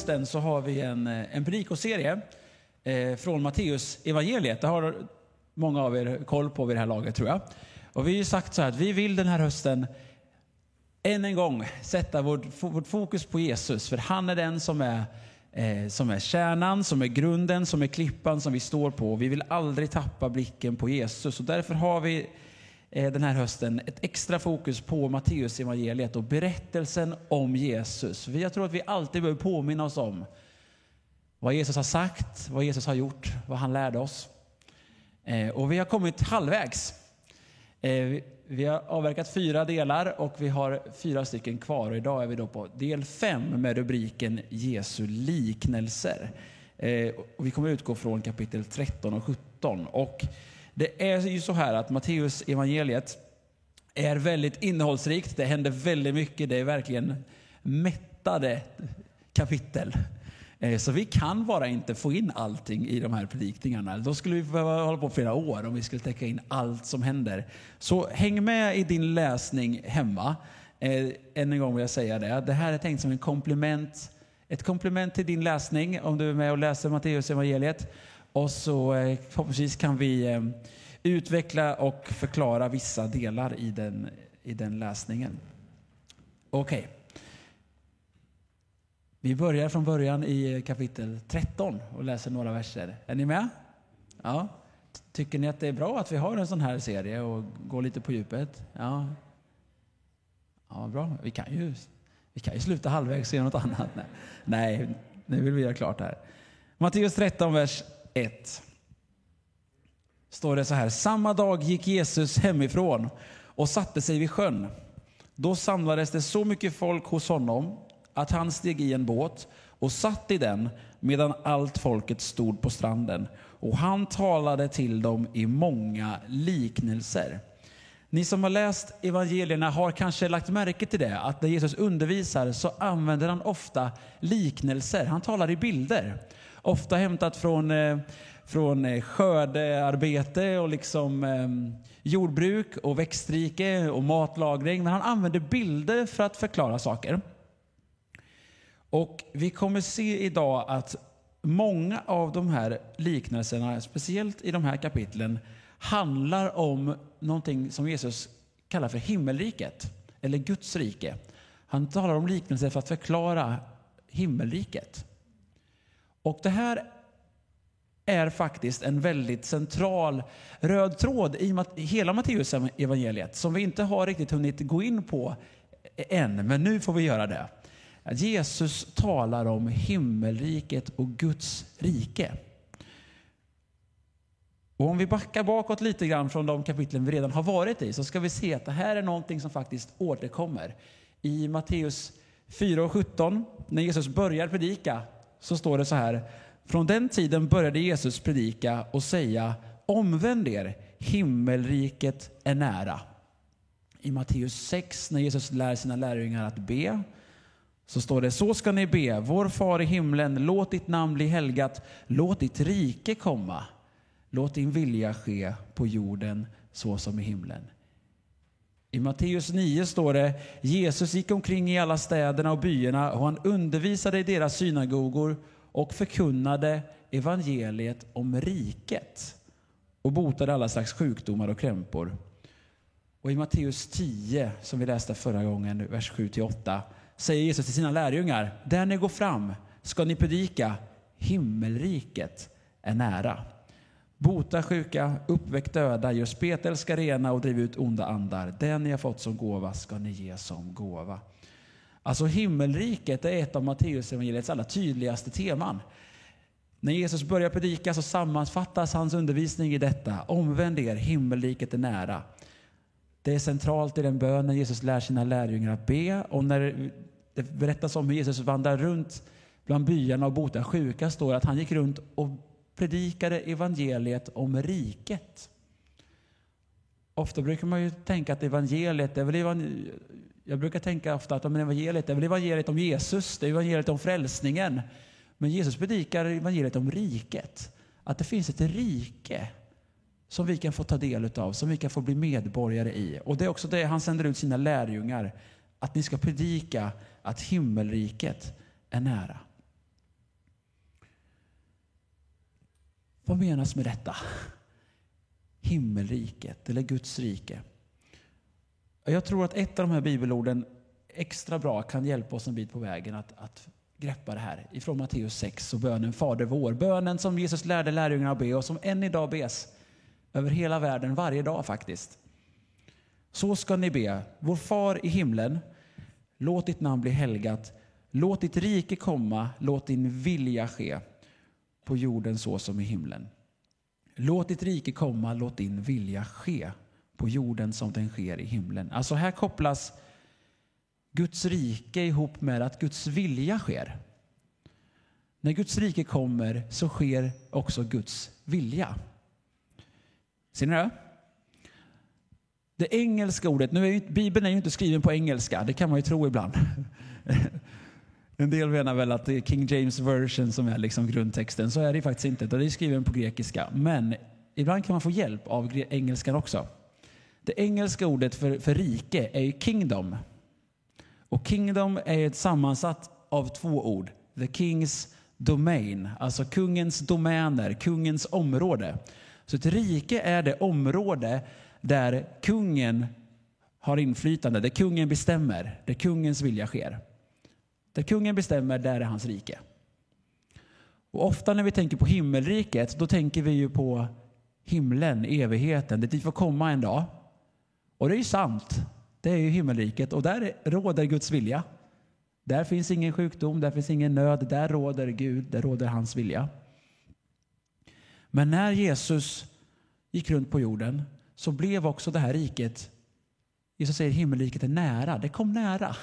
hösten så har vi en, eh, en predikoserie eh, från Matteus evangeliet. Det har många av er koll på vid det här laget tror jag. Och vi har ju sagt så här att vi vill den här hösten än en gång sätta vårt, vårt fokus på Jesus, för han är den som är, eh, som är kärnan, som är grunden, som är klippan som vi står på. Vi vill aldrig tappa blicken på Jesus och därför har vi Eh, den här hösten ett extra fokus på Matteus evangeliet och berättelsen om Jesus. Jag tror att vi alltid behöver påminna oss om vad Jesus har sagt, vad Jesus har gjort, vad han lärde oss. Eh, och vi har kommit halvvägs. Eh, vi har avverkat fyra delar och vi har fyra stycken kvar. Och idag är vi då på del fem med rubriken Jesu liknelser. Och vi kommer utgå från kapitel 13 och 17. Och det är ju så här att Matteus evangeliet är väldigt innehållsrikt. Det händer väldigt mycket. Det är verkligen mättade kapitel. Eh, så vi kan bara inte få in allting i de här predikningarna. Då skulle vi behöva hålla på flera år om vi skulle täcka in allt som händer. Så häng med i din läsning hemma. Eh, än en gång vill jag säga det. Det här är tänkt som en komplement, ett komplement till din läsning om du är med och läser Matteus evangeliet. Och så eh, förhoppningsvis kan vi eh, utveckla och förklara vissa delar i den, i den läsningen. Okej. Okay. Vi börjar från början i eh, kapitel 13 och läser några verser. Är ni med? Ja. Tycker ni att det är bra att vi har en sån här serie och går lite på djupet? Ja. Ja, bra. Vi kan ju, vi kan ju sluta halvvägs och göra något annat. Nej, Nej nu vill vi göra klart det här. Matteus 13, vers 1. Står det så här. Samma dag gick Jesus hemifrån och satte sig vid sjön. Då samlades det så mycket folk hos honom att han steg i en båt och satt i den medan allt folket stod på stranden. Och han talade till dem i många liknelser. Ni som har läst evangelierna har kanske lagt märke till det, att när Jesus undervisar så använder han ofta liknelser. Han talar i bilder. Ofta hämtat från, eh, från eh, skördearbete och liksom eh, jordbruk och växtrike och matlagring. Men han använder bilder för att förklara saker. Och vi kommer se idag att många av de här liknelserna, speciellt i de här kapitlen, handlar om någonting som Jesus kallar för himmelriket, eller Guds rike. Han talar om liknelser för att förklara himmelriket. Och det här är faktiskt en väldigt central röd tråd i hela Matteus evangeliet som vi inte har riktigt hunnit gå in på än, men nu får vi göra det. Jesus talar om himmelriket och Guds rike. Och om vi backar bakåt lite grann från de kapitlen vi redan har varit i så ska vi se att det här är någonting som faktiskt återkommer. I Matteus 4 och 17, när Jesus börjar predika, så står det så här. Från den tiden började Jesus predika och säga omvänd er, himmelriket är nära. I Matteus 6, när Jesus lär sina lärjungar att be, så står det, så ska ni be, vår far i himlen, låt ditt namn bli helgat, låt ditt rike komma, låt din vilja ske på jorden så som i himlen. I Matteus 9 står det, Jesus gick omkring i alla städerna och byarna och han undervisade i deras synagogor och förkunnade evangeliet om riket och botade alla slags sjukdomar och krämpor. Och i Matteus 10, som vi läste förra gången, vers 7-8, säger Jesus till sina lärjungar, där ni går fram ska ni predika, himmelriket är nära. Bota sjuka, uppväck döda, gör spetälska rena och driv ut onda andar. Det ni har fått som gåva ska ni ge som gåva. Alltså himmelriket är ett av Matteusevangeliets allra tydligaste teman. När Jesus börjar predika så sammanfattas hans undervisning i detta. Omvänd er, himmelriket är nära. Det är centralt i den bönen Jesus lär sina lärjungar att be. Och när det berättas om hur Jesus vandrar runt bland byarna och botar sjuka står att han gick runt och predikade evangeliet om riket. Ofta brukar man ju tänka att evangeliet är väl evangeliet, jag brukar tänka ofta att evangeliet är väl evangeliet om Jesus, det är evangeliet om frälsningen. Men Jesus predikar evangeliet om riket. Att det finns ett rike som vi kan få ta del av, som vi kan få bli medborgare i. Och det är också det han sänder ut sina lärjungar, att ni ska predika att himmelriket är nära. Vad menas med detta? Himmelriket eller Guds rike. Jag tror att ett av de här bibelorden extra bra kan hjälpa oss en bit på vägen att, att greppa det här. Ifrån Matteus 6 och bönen Fader vår. Bönen som Jesus lärde lärjungarna att be och som än idag bes över hela världen varje dag faktiskt. Så ska ni be. Vår far i himlen. Låt ditt namn bli helgat. Låt ditt rike komma. Låt din vilja ske på jorden så som i himlen. Låt ditt rike komma. Låt din vilja ske på jorden som den sker i himlen. Alltså här kopplas Guds rike ihop med att Guds vilja sker. När Guds rike kommer så sker också Guds vilja. Ser ni det? Det engelska ordet, nu är ju, Bibeln är ju inte skriven på engelska, det kan man ju tro ibland. En del menar väl att det är King James version som är liksom grundtexten. Så är det faktiskt inte. Det är skriven på grekiska. Men ibland kan man få hjälp av engelskan också. Det engelska ordet för, för rike är ju kingdom. Och kingdom är ett sammansatt av två ord. The king's domain, alltså kungens domäner, kungens område. Så ett rike är det område där kungen har inflytande, där kungen bestämmer, där kungens vilja sker. Där kungen bestämmer, där är hans rike. Och ofta när vi tänker på himmelriket, då tänker vi ju på himlen, evigheten, dit vi får komma en dag. Och det är ju sant. Det är ju himmelriket och där råder Guds vilja. Där finns ingen sjukdom, där finns ingen nöd, där råder Gud, där råder hans vilja. Men när Jesus gick runt på jorden så blev också det här riket, Jesus säger himmelriket är nära, det kom nära.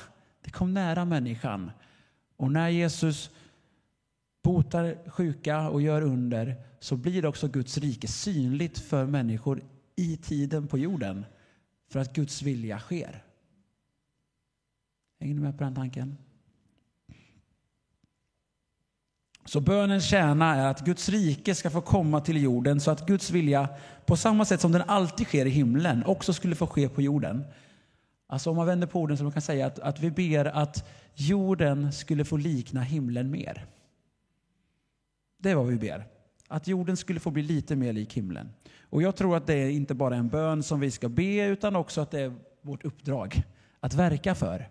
Det kom nära människan. Och när Jesus botar sjuka och gör under så blir också Guds rike synligt för människor i tiden på jorden för att Guds vilja sker. Hänger ni med på den tanken? Så bönens kärna är att Guds rike ska få komma till jorden så att Guds vilja, på samma sätt som den alltid sker i himlen, också skulle få ske på jorden. Alltså om man vänder på orden så man kan säga att, att vi ber att jorden skulle få likna himlen mer. Det är vad vi ber. Att jorden skulle få bli lite mer lik himlen. Och jag tror att det är inte bara en bön som vi ska be utan också att det är vårt uppdrag att verka för.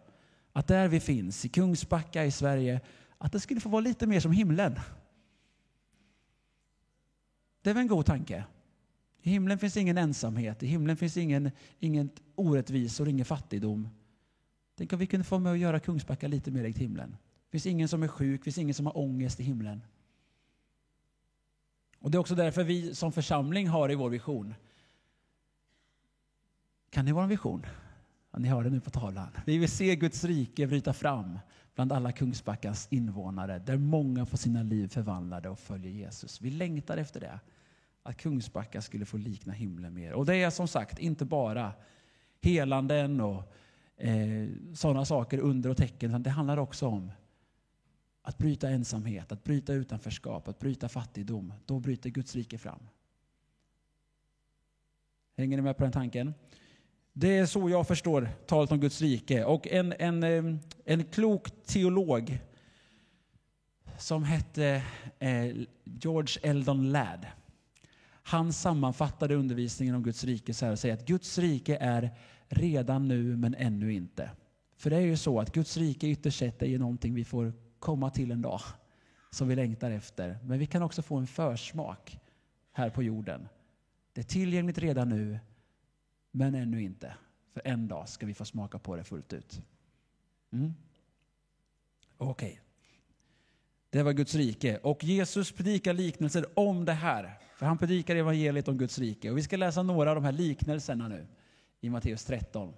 Att där vi finns, i Kungsbacka i Sverige, att det skulle få vara lite mer som himlen. Det är väl en god tanke? I himlen finns ingen ensamhet, i himlen finns ingen, ingen orättvisor, ingen fattigdom. Tänk om vi kunde få med att göra Kungsbacka lite mer likt himlen. Det finns ingen som är sjuk, det finns ingen som har ångest i himlen. Och Det är också därför vi som församling har i vår vision. Kan ni vår vision? Ja, ni hör det nu på tavlan. Vi vill se Guds rike bryta fram bland alla Kungsbackas invånare där många får sina liv förvandlade och följer Jesus. Vi längtar efter det. Att Kungsbacka skulle få likna himlen mer. Och det är som sagt inte bara helanden och eh, sådana saker, under och tecken, utan det handlar också om att bryta ensamhet, att bryta utanförskap, att bryta fattigdom. Då bryter Guds rike fram. Hänger ni med på den tanken? Det är så jag förstår talet om Guds rike. Och en, en, eh, en klok teolog som hette eh, George Eldon Ladd. Han sammanfattade undervisningen om Guds rike så här och säger att Guds rike är redan nu men ännu inte. För det är ju så att Guds rike ytterst sett är ju någonting vi får komma till en dag som vi längtar efter. Men vi kan också få en försmak här på jorden. Det är tillgängligt redan nu, men ännu inte. För en dag ska vi få smaka på det fullt ut. Mm. Okej. Okay. Det var Guds rike. Och Jesus predikar liknelser om det här. För han predikar evangeliet om Guds rike. Och vi ska läsa några av de här liknelserna nu i Matteus 13.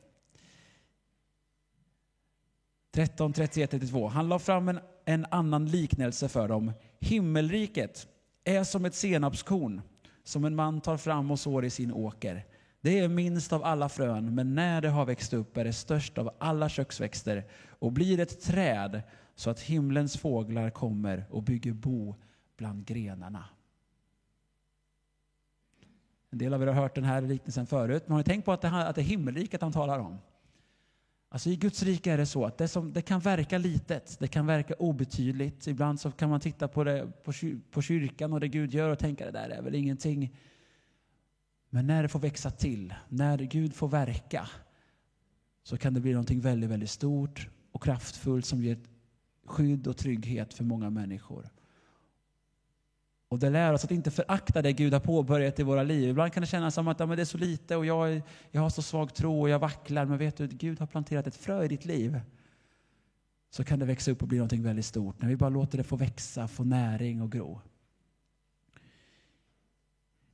13, 31, 32. Han la fram en, en annan liknelse för dem. Himmelriket är som ett senapskorn som en man tar fram och sår i sin åker. Det är minst av alla frön, men när det har växt upp är det störst av alla köksväxter och blir ett träd så att himlens fåglar kommer och bygger bo bland grenarna. En del av er har hört den här liknelsen förut, men har ni tänkt på att det, att det är himmelriket han talar om? Alltså I Guds rike är det så att det, som, det kan verka litet, det kan verka obetydligt. Ibland så kan man titta på, det, på, på kyrkan och det Gud gör och tänka det där är väl ingenting. Men när det får växa till, när Gud får verka, så kan det bli någonting väldigt, väldigt stort och kraftfullt som ger skydd och trygghet för många människor. Och det lär oss att inte förakta det Gud har påbörjat i våra liv. Ibland kan det kännas som att ja, men det är så lite och jag, jag har så svag tro och jag vacklar. Men vet du, Gud har planterat ett frö i ditt liv. Så kan det växa upp och bli något väldigt stort. När vi bara låter det få växa, få näring och gro.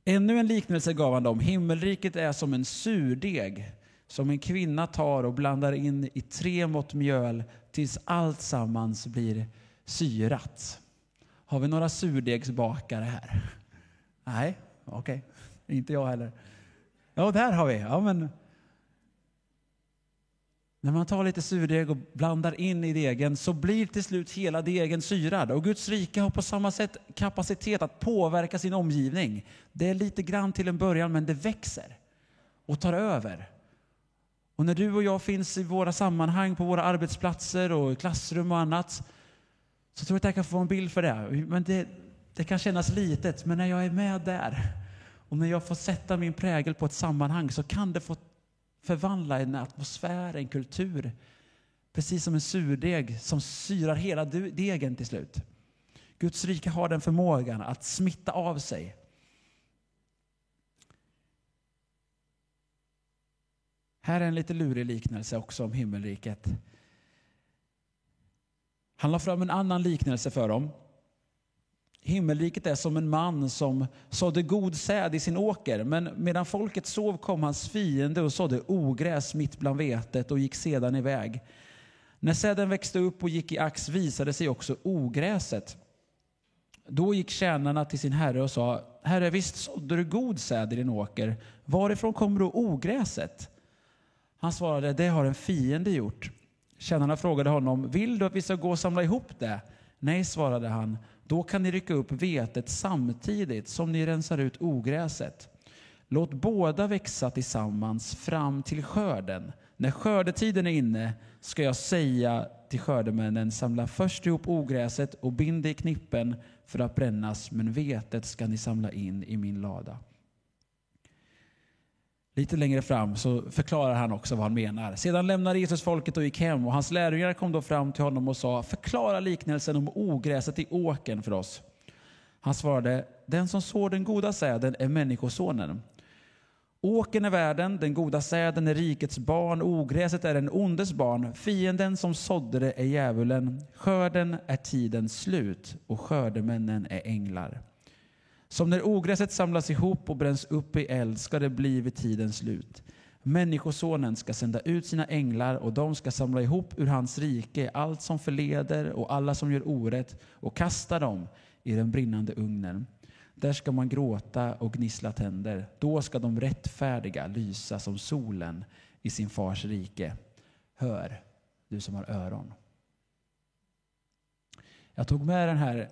Ännu en liknelse gav han dem. Himmelriket är som en surdeg som en kvinna tar och blandar in i tre mått mjöl tills allt sammans blir syrat. Har vi några surdegsbakare här? Nej, okej. Okay. Inte jag heller. Ja, där har vi. Ja, men... När man tar lite surdeg och blandar in i degen så blir till slut hela degen syrad. Och Guds rike har på samma sätt kapacitet att påverka sin omgivning. Det är lite grann till en början, men det växer och tar över. Och när du och jag finns i våra sammanhang, på våra arbetsplatser och i klassrum och annat, så tror jag att jag kan få en bild för det. Men det, det kan kännas litet, men när jag är med där och när jag får sätta min prägel på ett sammanhang så kan det få förvandla en atmosfär, en kultur. Precis som en surdeg som syrar hela degen till slut. Guds rike har den förmågan att smitta av sig. Här är en lite lurig liknelse också om himmelriket. Han la fram en annan liknelse för dem. Himmelriket är som en man som sådde god säd i sin åker, men medan folket sov kom hans fiende och sådde ogräs mitt bland vetet och gick sedan iväg. När säden växte upp och gick i ax visade sig också ogräset. Då gick tjänarna till sin herre och sa, Herre, visst sådde du god säd i din åker. Varifrån kommer då ogräset? Han svarade, det har en fiende gjort. Tjänarna frågade honom, vill du att vi ska gå och samla ihop det? Nej, svarade han, då kan ni rycka upp vetet samtidigt som ni rensar ut ogräset. Låt båda växa tillsammans fram till skörden. När skördetiden är inne ska jag säga till skördemännen, samla först ihop ogräset och bind det i knippen för att brännas, men vetet ska ni samla in i min lada. Lite längre fram så förklarar han också vad han menar. Sedan lämnade Jesus folket och gick hem och hans lärjungar kom då fram till honom och sa förklara liknelsen om ogräset i åken för oss. Han svarade den som sår den goda säden är människosonen. Åken är världen, den goda säden är rikets barn, ogräset är den ondes barn. Fienden som sådde det är djävulen. Skörden är tidens slut och skördemännen är änglar. Som när ogräset samlas ihop och bränns upp i eld ska det bli vid tidens slut. Människosonen ska sända ut sina änglar och de ska samla ihop ur hans rike allt som förleder och alla som gör orätt och kasta dem i den brinnande ugnen. Där ska man gråta och gnissla tänder. Då ska de rättfärdiga lysa som solen i sin fars rike. Hör, du som har öron. Jag tog med den här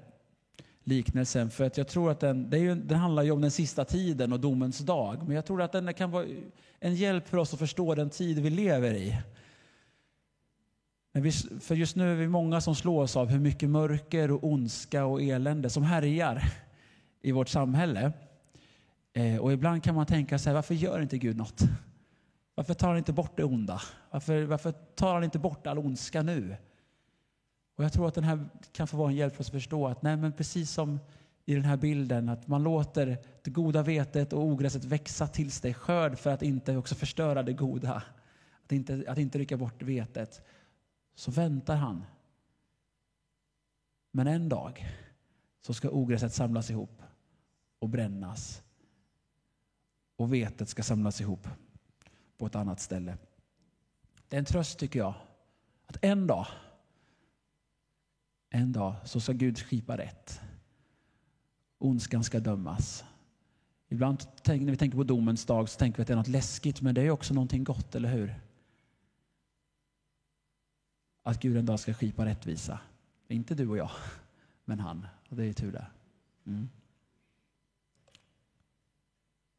liknelsen. För att jag tror att den, det ju, den handlar ju om den sista tiden och domens dag. Men jag tror att den kan vara en hjälp för oss att förstå den tid vi lever i. Vi, för just nu är vi många som slås av hur mycket mörker och ondska och elände som härjar i vårt samhälle. Eh, och ibland kan man tänka så här, varför gör inte Gud något? Varför tar han inte bort det onda? Varför, varför tar han inte bort all ondska nu? Och jag tror att den här kan få vara en hjälp för oss att förstå att nej, men precis som i den här bilden, att man låter det goda vetet och ogräset växa tills det är skörd för att inte också förstöra det goda. Att inte, att inte rycka bort vetet. Så väntar han. Men en dag så ska ogräset samlas ihop och brännas. Och vetet ska samlas ihop på ett annat ställe. Det är en tröst tycker jag. Att en dag en dag så ska Gud skipa rätt. Ondskan ska dömas. Ibland när vi tänker på domens dag så tänker vi att det är något läskigt, men det är också någonting gott, eller hur? Att Gud en dag ska skipa rättvisa. Inte du och jag, men han. Och det är tur det. Mm.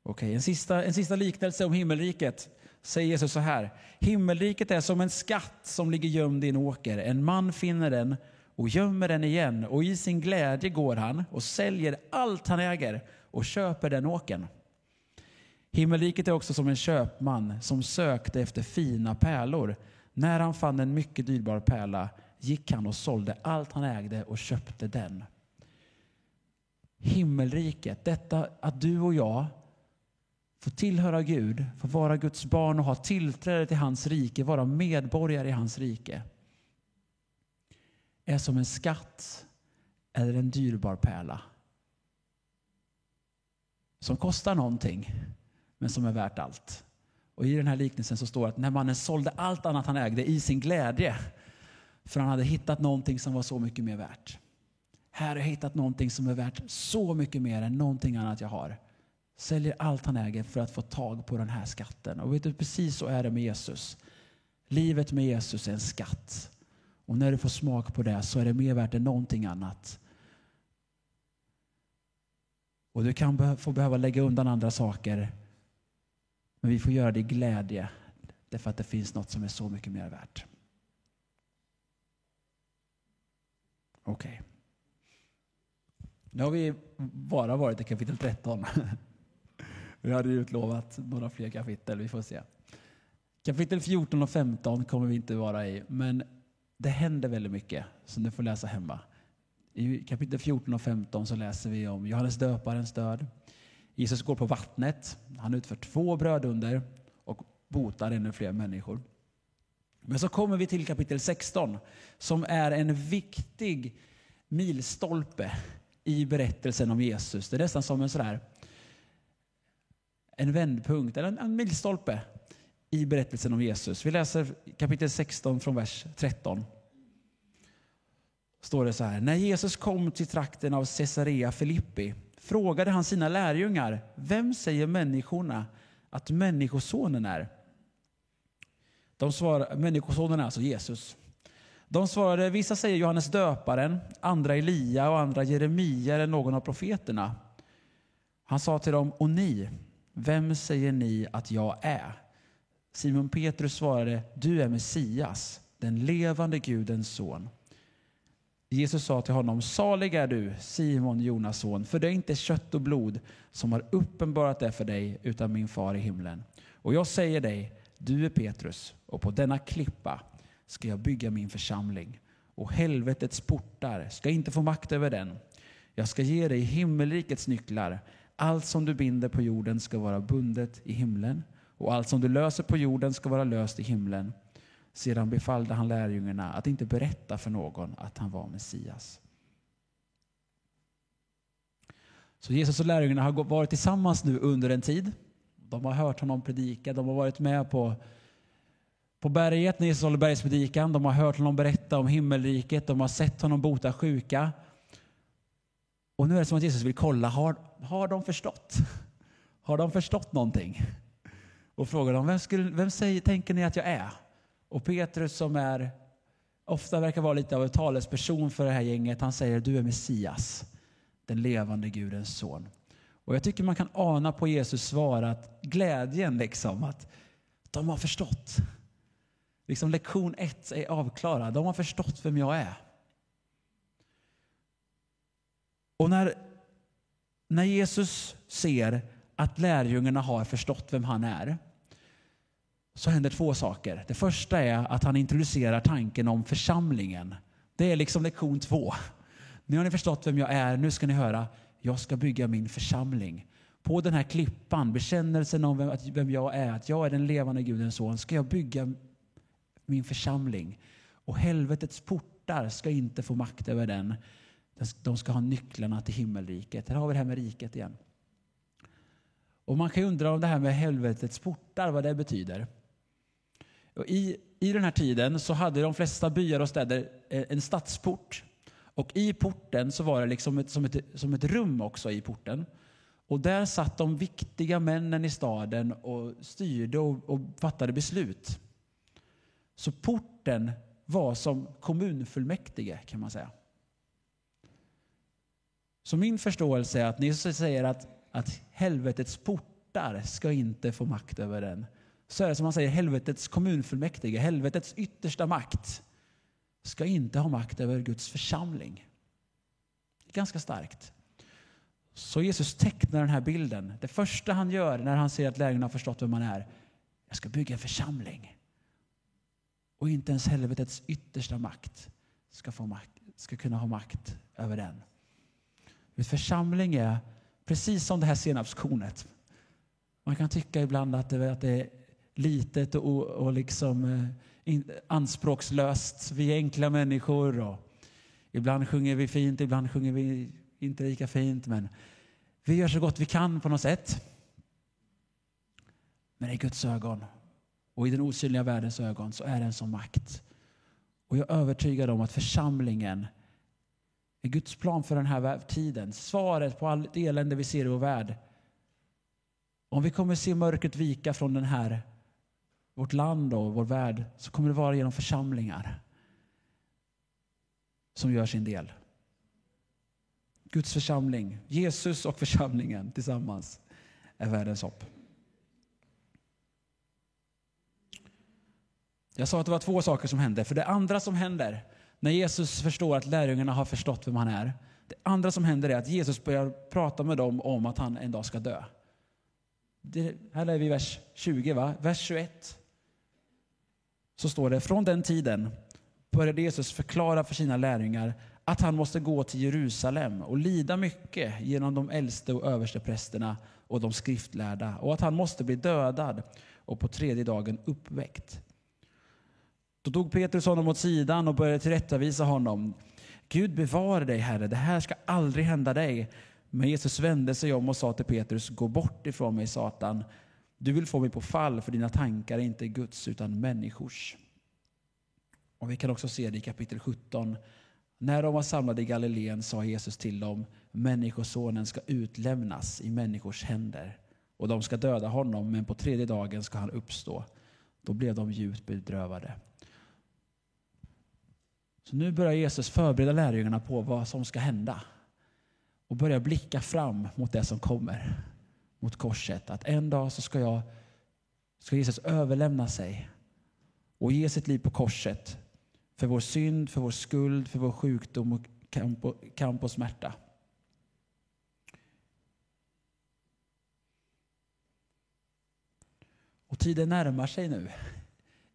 Okej, okay, en, sista, en sista liknelse om himmelriket säger Jesus så här. Himmelriket är som en skatt som ligger gömd i en åker. En man finner den och gömmer den igen och i sin glädje går han och säljer allt han äger och köper den åkern. Himmelriket är också som en köpman som sökte efter fina pärlor. När han fann en mycket dyrbar pärla gick han och sålde allt han ägde och köpte den. Himmelriket, detta att du och jag får tillhöra Gud, får vara Guds barn och ha tillträde till hans rike, vara medborgare i hans rike, är som en skatt eller en dyrbar pärla som kostar någonting, men som är värt allt. Och I den här liknelsen så står det att när mannen sålde allt annat han ägde i sin glädje, för han hade hittat någonting som var så mycket mer värt. Här har jag hittat någonting som är värt så mycket mer än någonting annat jag har. Säljer allt han äger för att få tag på den här skatten. Och vet du, precis så är det med Jesus. Livet med Jesus är en skatt. Och när du får smak på det så är det mer värt än någonting annat. Och du kan få behöva lägga undan andra saker. Men vi får göra det i glädje. Därför att det finns något som är så mycket mer värt. Okej. Okay. Nu har vi bara varit i kapitel 13. Vi hade utlovat några fler kapitel, vi får se. Kapitel 14 och 15 kommer vi inte vara i, men det händer väldigt mycket som du får läsa hemma. I kapitel 14 och 15 så läser vi om Johannes döparens död. Jesus går på vattnet, han utför två brödunder och botar ännu fler människor. Men så kommer vi till kapitel 16 som är en viktig milstolpe i berättelsen om Jesus. Det är nästan som en sådär en vändpunkt, eller en milstolpe i berättelsen om Jesus. Vi läser kapitel 16 från vers 13. Står det så här. När Jesus kom till trakten av Caesarea Filippi frågade han sina lärjungar, vem säger människorna att Människosonen är? De svarade, människosonen är alltså Jesus. De svarade, vissa säger Johannes döparen, andra Elia och andra Jeremia eller någon av profeterna. Han sa till dem, och ni, vem säger ni att jag är? Simon Petrus svarade, du är Messias, den levande Gudens son. Jesus sa till honom, salig är du, Simon, Jonas son, för det är inte kött och blod som har uppenbarat det för dig, utan min far i himlen. Och jag säger dig, du är Petrus, och på denna klippa ska jag bygga min församling, och helvetets portar ska inte få makt över den. Jag ska ge dig himmelrikets nycklar. Allt som du binder på jorden ska vara bundet i himlen och allt som du löser på jorden ska vara löst i himlen. Sedan befallde han lärjungarna att inte berätta för någon att han var Messias. Så Jesus och lärjungarna har varit tillsammans nu under en tid. De har hört honom predika, de har varit med på, på berget när Jesus håller bergspredikan. De har hört honom berätta om himmelriket, de har sett honom bota sjuka. Och nu är det som att Jesus vill kolla, har, har de förstått? Har de förstått någonting? Och frågar dem, vem, skulle, vem säger, tänker ni att jag är? Och Petrus som är, ofta verkar vara lite av en talesperson för det här gänget, han säger, du är Messias, den levande Gudens son. Och jag tycker man kan ana på Jesus svar att glädjen liksom, att de har förstått. Liksom lektion ett är avklarad, de har förstått vem jag är. Och när, när Jesus ser att lärjungarna har förstått vem han är så händer två saker. Det första är att han introducerar tanken om församlingen. Det är liksom lektion två. Nu har ni förstått vem jag är, nu ska ni höra. Jag ska bygga min församling. På den här klippan, bekännelsen om vem jag är, att jag är den levande Gudens son, ska jag bygga min församling. Och helvetets portar ska inte få makt över den. De ska ha nycklarna till himmelriket. Här har vi det här med riket igen. Och man kan ju undra om det här med helvetets portar, vad det betyder. Och i, I den här tiden så hade de flesta byar och städer eh, en stadsport. Och i porten så var det liksom ett, som, ett, som ett rum också i porten. Och där satt de viktiga männen i staden och styrde och, och fattade beslut. Så porten var som kommunfullmäktige kan man säga. Så min förståelse är att ni säger att, att helvetets portar ska inte få makt över den så är det som han säger, helvetets kommunfullmäktige, helvetets yttersta makt, ska inte ha makt över Guds församling. Det är ganska starkt. Så Jesus tecknar den här bilden. Det första han gör när han ser att lärjungarna har förstått vem man är, jag ska bygga en församling. Och inte ens helvetets yttersta makt ska, få makt, ska kunna ha makt över den. En församling är precis som det här senapskornet. Man kan tycka ibland att det, att det är litet och, och liksom eh, in, anspråkslöst. Vi är enkla människor och ibland sjunger vi fint, ibland sjunger vi inte lika fint. Men vi gör så gott vi kan på något sätt. Men i Guds ögon och i den osynliga världens ögon så är det en sån makt. Och jag är övertygad om att församlingen är Guds plan för den här tiden. Svaret på allt elände vi ser i vår värld. Om vi kommer se mörkret vika från den här, vårt land och vår värld så kommer det vara genom församlingar som gör sin del. Guds församling, Jesus och församlingen tillsammans är världens hopp. Jag sa att det var två saker som hände. För det andra som händer när Jesus förstår att lärjungarna har förstått vem han är. Det andra som händer är att Jesus börjar prata med dem om att han en dag ska dö. Det, här är vi i vers 20, va? Vers 21. Så står det, från den tiden började Jesus förklara för sina lärjungar att han måste gå till Jerusalem och lida mycket genom de äldste och översteprästerna och de skriftlärda och att han måste bli dödad och på tredje dagen uppväckt. Då tog Petrus honom åt sidan och började tillrättavisa honom. Gud bevare dig, Herre, det här ska aldrig hända dig. Men Jesus vände sig om och sa till Petrus, gå bort ifrån mig, Satan. Du vill få mig på fall, för dina tankar är inte Guds utan människors. Och Vi kan också se det i kapitel 17. När de var samlade i Galileen sa Jesus till dem, Människosonen ska utlämnas i människors händer och de ska döda honom, men på tredje dagen ska han uppstå. Då blev de djupt bedrövade. Så nu börjar Jesus förbereda lärjungarna på vad som ska hända och börjar blicka fram mot det som kommer, mot korset. Att en dag så ska, jag, ska Jesus överlämna sig och ge sitt liv på korset för vår synd, för vår skuld, för vår sjukdom och kamp och, kamp och smärta. Och tiden närmar sig nu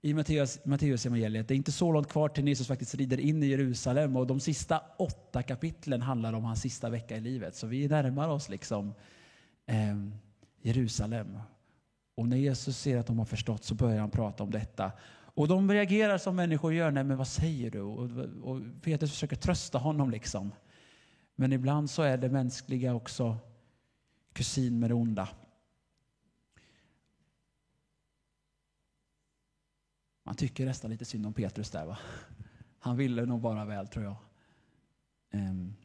i Matteus, Matteus evangeliet. Det är inte så långt kvar till Jesus faktiskt rider in i Jerusalem och de sista åtta kapitlen handlar om hans sista vecka i livet. Så vi närmar oss liksom eh, Jerusalem. Och när Jesus ser att de har förstått så börjar han prata om detta. Och de reagerar som människor gör. Nej, men vad säger du? Och, och Petrus försöker trösta honom liksom. Men ibland så är det mänskliga också kusin med det onda. Man tycker nästan lite synd om Petrus där. Va? Han ville nog bara väl, tror jag. Um.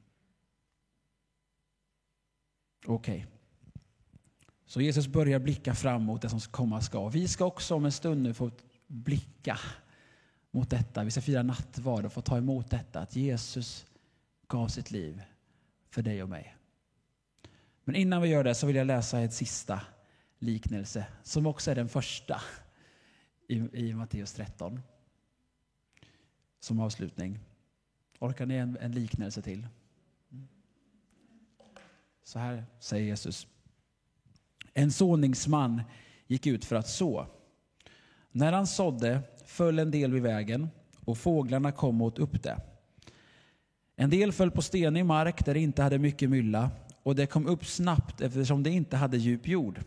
Okej. Okay. Så Jesus börjar blicka fram mot det som komma ska. Vi ska också om en stund nu få blicka mot detta. Vi ska fira nattvard och få ta emot detta, att Jesus gav sitt liv för dig och mig. Men innan vi gör det så vill jag läsa ett sista liknelse som också är den första i, i Matteus 13. Som avslutning. Orkar ni en, en liknelse till? Så här säger Jesus. En såningsman gick ut för att så. När han sådde föll en del vid vägen och fåglarna kom och åt upp det. En del föll på stenig mark där det inte hade mycket mylla och det kom upp snabbt eftersom det inte hade djup jord.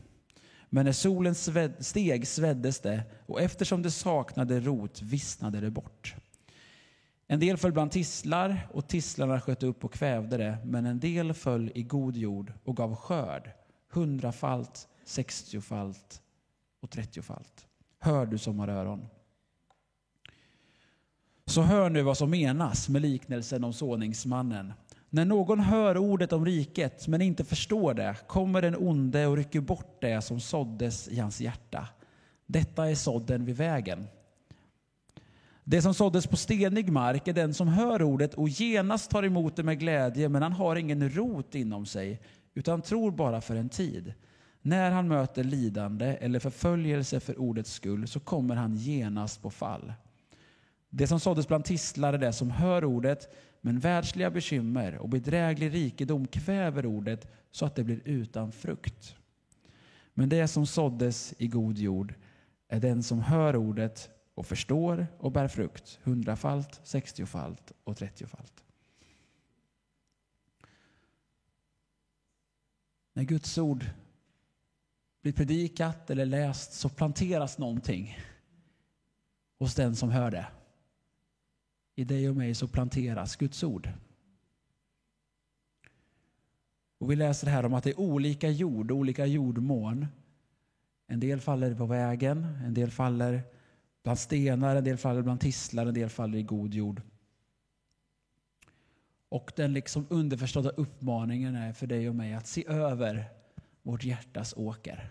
Men när solen sved, steg sveddes det och eftersom det saknade rot vissnade det bort. En del föll bland tisslar och tisslarna sköt upp och kvävde det, men en del föll i god jord och gav skörd, hundrafalt, sextiofalt och trettiofalt. Hör du som har öron. Så hör nu vad som menas med liknelsen om såningsmannen. När någon hör ordet om riket men inte förstår det kommer den onde och rycker bort det som såddes i hans hjärta. Detta är sådden vid vägen. Det som såddes på stenig mark är den som hör ordet och genast tar emot det med glädje men han har ingen rot inom sig utan tror bara för en tid. När han möter lidande eller förföljelse för ordets skull så kommer han genast på fall. Det som såddes bland tistlar är det som hör ordet, men världsliga bekymmer och bedräglig rikedom kväver ordet så att det blir utan frukt. Men det som såddes i god jord är den som hör ordet och förstår och bär frukt hundrafalt, sextiofalt och trettiofalt. När Guds ord blir predikat eller läst så planteras någonting hos den som hör det. I dig och mig så planteras Guds ord. Och vi läser här om att det är olika jord, olika jordmån. En del faller på vägen, en del faller bland stenar, en del faller bland tistlar, en del faller i god jord. Och den liksom underförstådda uppmaningen är för dig och mig att se över vårt hjärtas åker.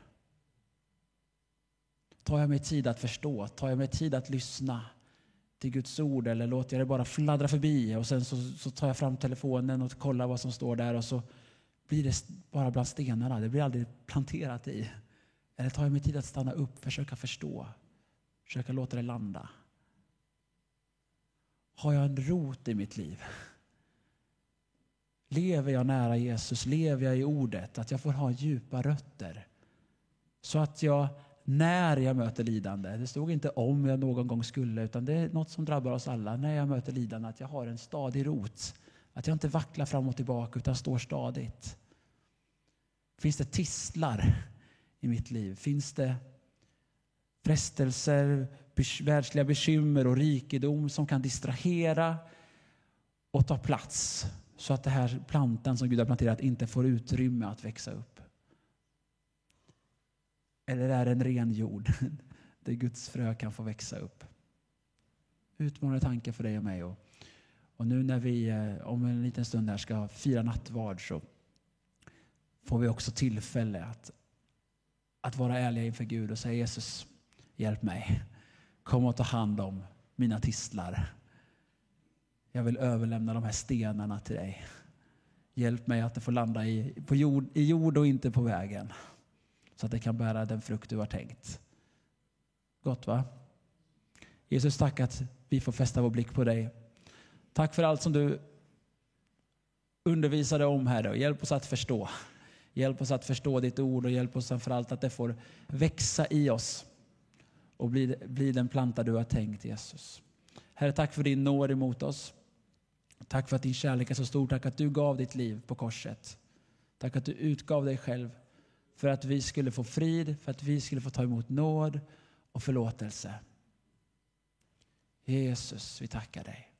Tar jag mig tid att förstå? Tar jag mig tid att lyssna till Guds ord eller låter jag det bara fladdra förbi och sen så, så tar jag fram telefonen och kollar vad som står där och så blir det bara bland stenarna. Det blir aldrig planterat i. Eller tar jag mig tid att stanna upp, försöka förstå, försöka låta det landa? Har jag en rot i mitt liv? Lever jag nära Jesus? Lever jag i ordet? Att jag får ha djupa rötter. Så att jag när jag möter lidande, det stod inte om jag någon gång skulle, utan det är något som drabbar oss alla. När jag möter lidande, att jag har en stadig rot. Att jag inte vacklar fram och tillbaka utan står stadigt. Finns det tistlar i mitt liv? Finns det frestelser, världsliga bekymmer och rikedom som kan distrahera och ta plats så att den här plantan som Gud har planterat inte får utrymme att växa upp? Eller är det en ren jord där Guds frö kan få växa upp? Utmanande tanke för dig och mig. Och, och nu när vi eh, om en liten stund här ska fira nattvard så får vi också tillfälle att, att vara ärliga inför Gud och säga Jesus, hjälp mig. Kom och ta hand om mina tistlar. Jag vill överlämna de här stenarna till dig. Hjälp mig att det får landa i, på jord, i jord och inte på vägen. Så att det kan bära den frukt du har tänkt. Gott va? Jesus, tack att vi får fästa vår blick på dig. Tack för allt som du undervisade om, Herre, hjälp oss att förstå. Hjälp oss att förstå ditt ord och hjälp oss framförallt att det får växa i oss och bli, bli den planta du har tänkt, Jesus. Herre, tack för din nåd emot oss. Tack för att din kärlek är så stor. Tack att du gav ditt liv på korset. Tack att du utgav dig själv för att vi skulle få frid, för att vi skulle få ta emot nåd och förlåtelse. Jesus, vi tackar dig.